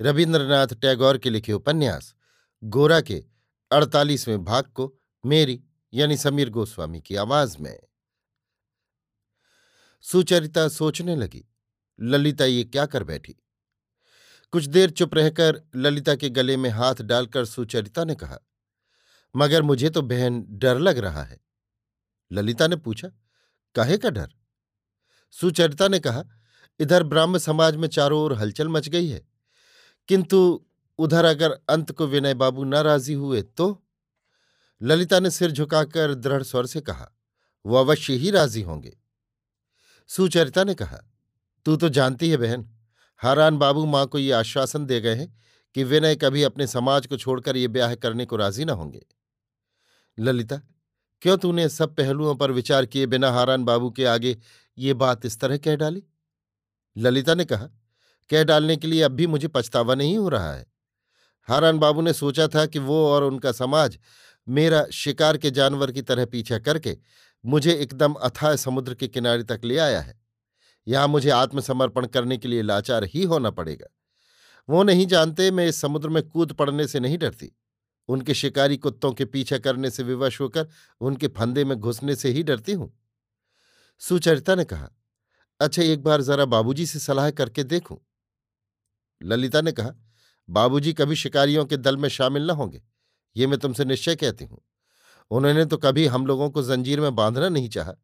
रविन्द्रनाथ टैगोर के लिखे उपन्यास, गोरा के अड़तालीसवें भाग को मेरी यानी समीर गोस्वामी की आवाज़ में। सुचरिता सोचने लगी, ललिता ये क्या कर बैठी? कुछ देर चुप रहकर ललिता के गले में हाथ डालकर सुचरिता ने कहा, मगर मुझे तो बहन डर लग रहा है। ललिता ने पूछा, कहे का डर? सुचरिता ने कहा, इधर ब्राह्म समाज में चारों ओर हलचल मच गई है। किंतु उधर अगर अंत को विनय बाबू न राज़ी हुए तो? ललिता ने सिर झुकाकर दृढ़ स्वर से कहा, वो अवश्य ही राज़ी होंगे। सुचरिता ने कहा, तू तो जानती है बहन, हारान बाबू माँ को ये आश्वासन दे गए हैं कि विनय कभी अपने समाज को छोड़कर ये ब्याह करने को राज़ी न होंगे। ललिता, क्यों तूने सब पहलुओं पर विचार किए बिना हारान बाबू के आगे ये बात इस तरह कह डाली? ललिता ने कहा कह डालने के लिए अब भी मुझे पछतावा नहीं हो रहा है। हारान बाबू ने सोचा था कि वो और उनका समाज मेरा शिकार के जानवर की तरह पीछा करके मुझे एकदम अथाह समुद्र के किनारे तक ले आया है। यहाँ मुझे आत्मसमर्पण करने के लिए लाचार ही होना पड़ेगा। वो नहीं जानते मैं इस समुद्र में कूद पड़ने से नहीं डरती। उनके शिकारी कुत्तों के पीछे करने से विवश होकर उनके फंदे में घुसने से ही डरती हूँ। सुचरिता ने कहा अच्छा एक बार जरा बाबूजी से सलाह करके देखूँ। ललिता ने कहा, बाबूजी कभी शिकारियों के दल में शामिल न होंगे, ये मैं तुमसे निश्चय कहती हूँ। उन्होंने तो कभी हम लोगों को जंजीर में बांधना नहीं चाहा।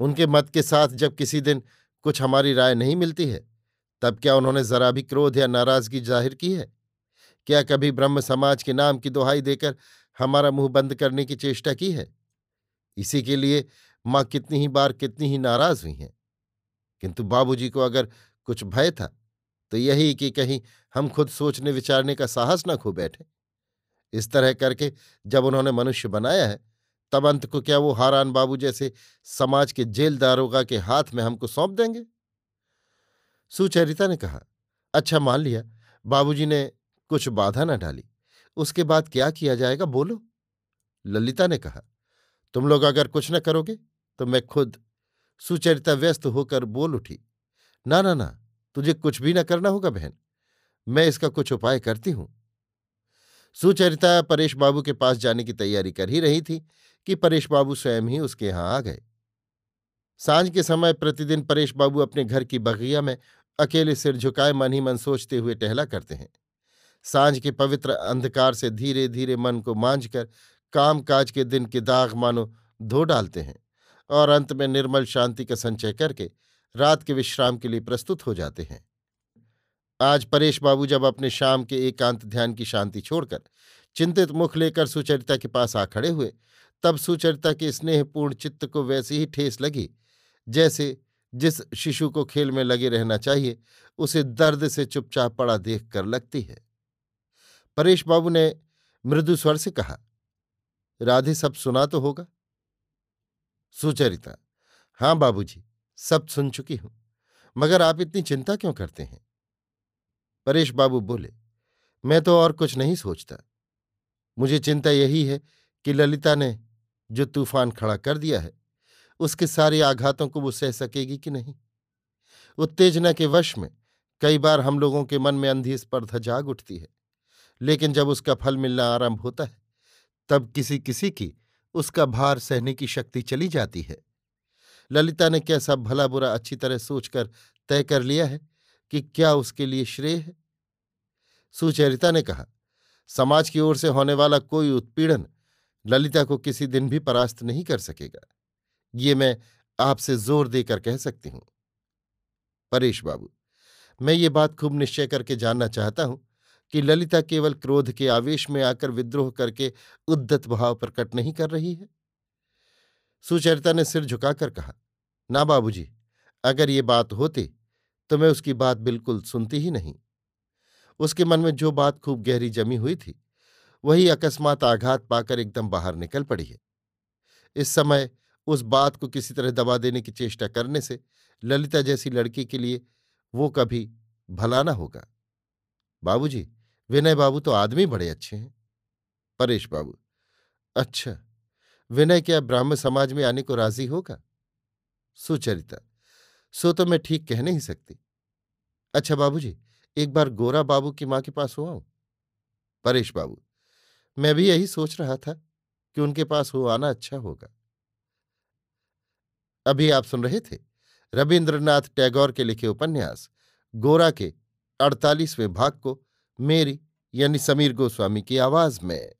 उनके मत के साथ जब किसी दिन कुछ हमारी राय नहीं मिलती है, तब क्या उन्होंने जरा भी क्रोध या नाराज़गी ज़ाहिर की है? क्या कभी ब्रह्म समाज के नाम की दुहाई देकर हमारा मुँह बंद करने की चेष्टा की है? इसी के लिए माँ कितनी ही बार कितनी ही नाराज़ हुई हैं। किंतु बाबूजी को अगर कुछ भय था तो यही कि कहीं हम खुद सोचने, विचारने का साहस न खो बैठे। इस तरह करके जब उन्होंने मनुष्य बनाया है, तब अंत को क्या वो हारान बाबू जैसे समाज के जेल दारोगा के हाथ में हमको सौंप देंगे? सुचरिता ने कहा अच्छा मान लिया। बाबूजी ने कुछ बाधा न डाली। उसके बाद क्या किया जाएगा, बोलो? ललिता ने कहा, तुम लोग अगर कुछ न करोगे तो मैं खुद सुचरिता व्यस्त होकर बोल उठी, ना ना ना। तुझे कुछ भी न करना होगा बहन, मैं इसका कुछ उपाय करती हूँ। सुचरिता परेश बाबू के पास जाने की तैयारी कर ही रही थी कि परेश बाबू स्वयं ही उसके यहाँ आ गए। साँझ के समय प्रतिदिन परेश बाबू अपने घर की बगिया में अकेले सिर झुकाए मन ही मन सोचते हुए टहला करते हैं। साँझ के पवित्र अंधकार से धीरे धीरे मन को मांझ कर काम काज के दिन के दाग मानो धो डालते हैं और अंत में निर्मल शांति का संचय करके रात के विश्राम के लिए प्रस्तुत हो जाते हैं। आज परेश बाबू जब अपने शाम के एकांत ध्यान की शांति छोड़कर चिंतित मुख लेकर सुचरिता के पास आ खड़े हुए, तब सुचरिता के स्नेहपूर्ण चित्त को वैसी ही ठेस लगी, जैसे जिस शिशु को खेल में लगे रहना चाहिए, उसे दर्द से चुपचाप पड़ा देख कर लगती है। परेश बाबू ने मृदु स्वर से कहा, राधे, सब सुना तो होगा? सुचरिता, हाँ बाबूजी सब सुन चुकी हूँ, मगर आप इतनी चिंता क्यों करते हैं? परेश बाबू बोले, मैं तो और कुछ नहीं सोचता। मुझे चिंता यही है कि ललिता ने जो तूफ़ान खड़ा कर दिया है, उसके सारे आघातों को वो सह सकेगी कि नहीं? उत्तेजना के वश में कई बार हम लोगों के मन में अंधी स्पर्धा जाग उठती है, लेकिन जब उसका फल मिलना आरंभ होता है, तब किसी किसी की उसका भार सहने की शक्ति चली जाती है। ललिता ने कैसा भला बुरा अच्छी तरह सोचकर तय कर लिया है कि क्या उसके लिए श्रेय है? सुचरिता ने कहा, समाज की ओर से होने वाला कोई उत्पीड़न ललिता को किसी दिन भी परास्त नहीं कर सकेगा। ये मैं आपसे ज़ोर देकर कह सकती हूँ। परेश बाबू, मैं ये बात खूब निश्चय करके जानना चाहता हूँ कि ललिता केवल क्रोध के आवेश में आकर विद्रोह करके उद्दत भाव प्रकट नहीं कर रही है? सुचरिता ने सिर झुकाकर कहा, ना बाबूजी, अगर ये बात होती तो मैं उसकी बात बिल्कुल सुनती ही नहीं। उसके मन में जो बात खूब गहरी जमी हुई थी, वही अकस्मात आघात पाकर एकदम बाहर निकल पड़ी है। इस समय उस बात को किसी तरह दबा देने की चेष्टा करने से ललिता जैसी लड़की के लिए वो कभी भला ना होगा। बाबूजी, विनय बाबू तो आदमी बड़े अच्छे हैं। परेश बाबू अच्छा। विनय क्या ब्राह्म समाज में आने को राज़ी होगा? सुचरिता, सो तो मैं ठीक कह नहीं सकती। अच्छा बाबूजी, एक बार गोरा बाबू की माँ के पास हो। आऊँ परेश बाबू, मैं भी यही सोच रहा था कि उनके पास हो, आना अच्छा होगा। अभी आप सुन रहे थे रविन्द्रनाथ टैगोर के लिखे उपन्यास, गोरा के अड़तालीसवें भाग को मेरी यानी समीर गोस्वामी की आवाज़ में।